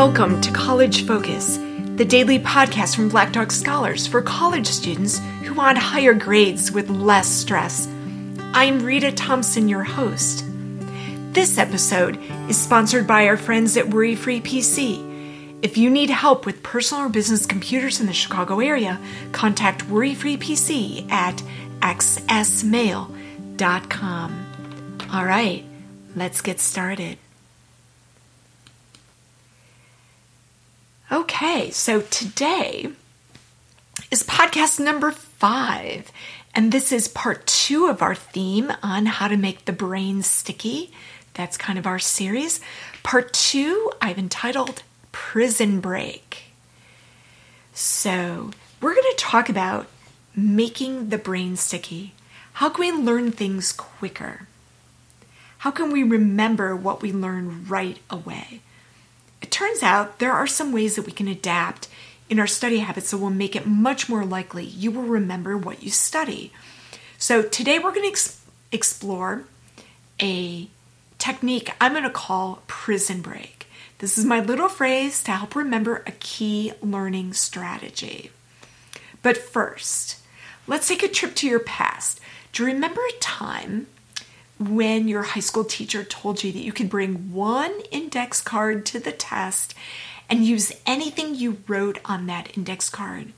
Welcome to College Focus, the daily podcast from Black Dog Scholars for college students who want higher grades with less stress. I'm Rita Thompson, your host. This episode is sponsored by our friends at Worry Free PC. If you need help with personal or business computers in the Chicago area, contact Worry Free PC at xsmail.com. All right, let's get started. Okay, so today is podcast number five, and this is part two of our theme on how to make the brain sticky. That's kind of our series. Part two, I've entitled Prison Break. So, we're going to talk about making the brain sticky. How can we learn things quicker? How can we remember what we learn right away? It turns out there are some ways that we can adapt in our study habits that will make it much more likely you will remember what you study. So, today we're going to ex- explore a technique I'm going to call prison break. This is my little phrase to help remember a key learning strategy. But first, let's take a trip to your past. Do you remember a time when your high school teacher told you that you could bring one index card to the test and use anything you wrote on that index card.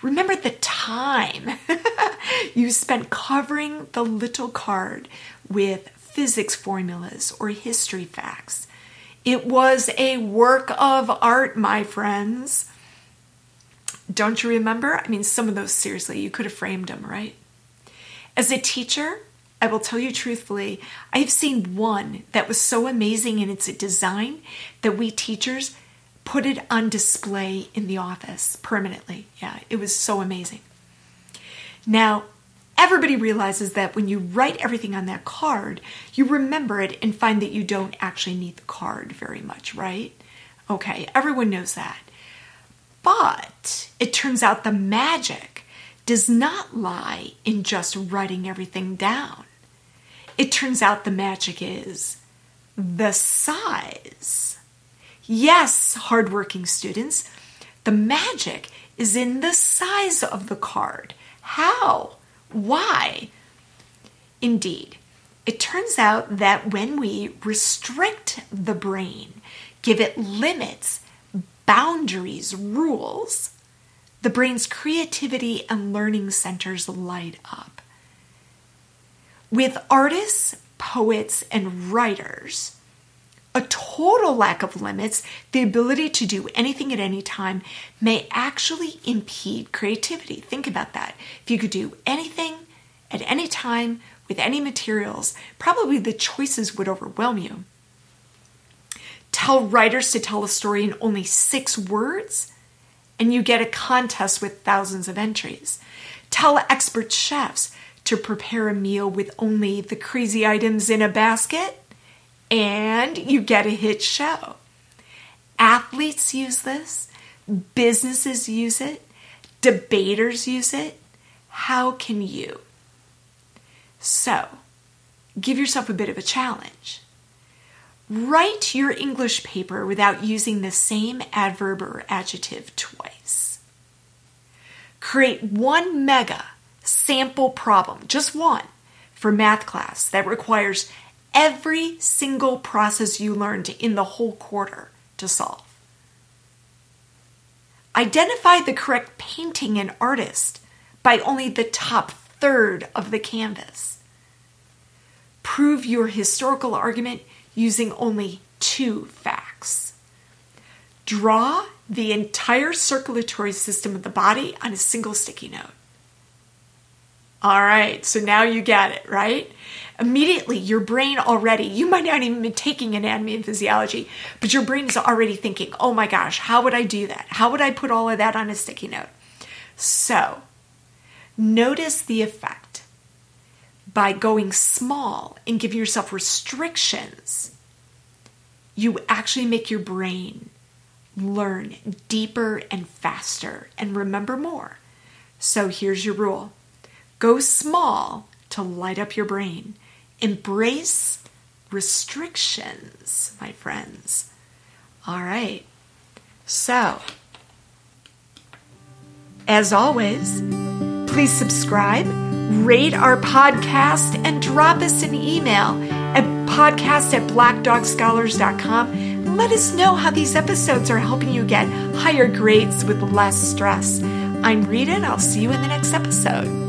Remember the time you spent covering the little card with physics formulas or history facts. It was a work of art, my friends. Don't you remember? I mean, some of those, seriously, you could have framed them, right? As a teacher, I will tell you truthfully, I've seen one that was so amazing in its design that we teachers put it on display in the office permanently. Yeah, it was so amazing. Now, everybody realizes that when you write everything on that card, you remember it and find that you don't actually need the card very much, right? Okay, everyone knows that. But it turns out the magic does not lie in just writing everything down. It turns out the magic is the size. Yes, hardworking students, the magic is in the size of the card. How? Why? Indeed, it turns out that when we restrict the brain, give it limits, boundaries, rules, the brain's creativity and learning centers light up. With artists, poets, and writers, a total lack of limits, the ability to do anything at any time, may actually impede creativity. Think about that. If you could do anything at any time with any materials, probably the choices would overwhelm you. Tell writers to tell a story in only six words, and you get a contest with thousands of entries. Tell expert chefs to prepare a meal with only the crazy items in a basket, and you get a hit show. Athletes use this, businesses use it, debaters use it. How can you? So, give yourself a bit of a challenge. Write your English paper without using the same adverb or adjective twice. Create one mega sample problem, just one, for math class that requires every single process you learned in the whole quarter to solve. Identify the correct painting and artist by only the top third of the canvas. Prove your historical argument using only two facts. Draw the entire circulatory system of the body on a single sticky note. All right, so now you get it, right? Immediately, your brain already, you might not even be taking anatomy and physiology, but your brain is already thinking, oh my gosh, how would I do that? How would I put all of that on a sticky note? So, notice the effect. By going small and giving yourself restrictions, you actually make your brain learn deeper and faster and remember more. So, here's your rule Go small to light up your brain. Embrace restrictions, my friends. All right. So, as always, please subscribe, rate our podcast, and drop us an email at podcast at blackdogscholars.com let us know how these episodes are helping you get higher grades with less stress. I'm Rita, and I'll see you in the next episode.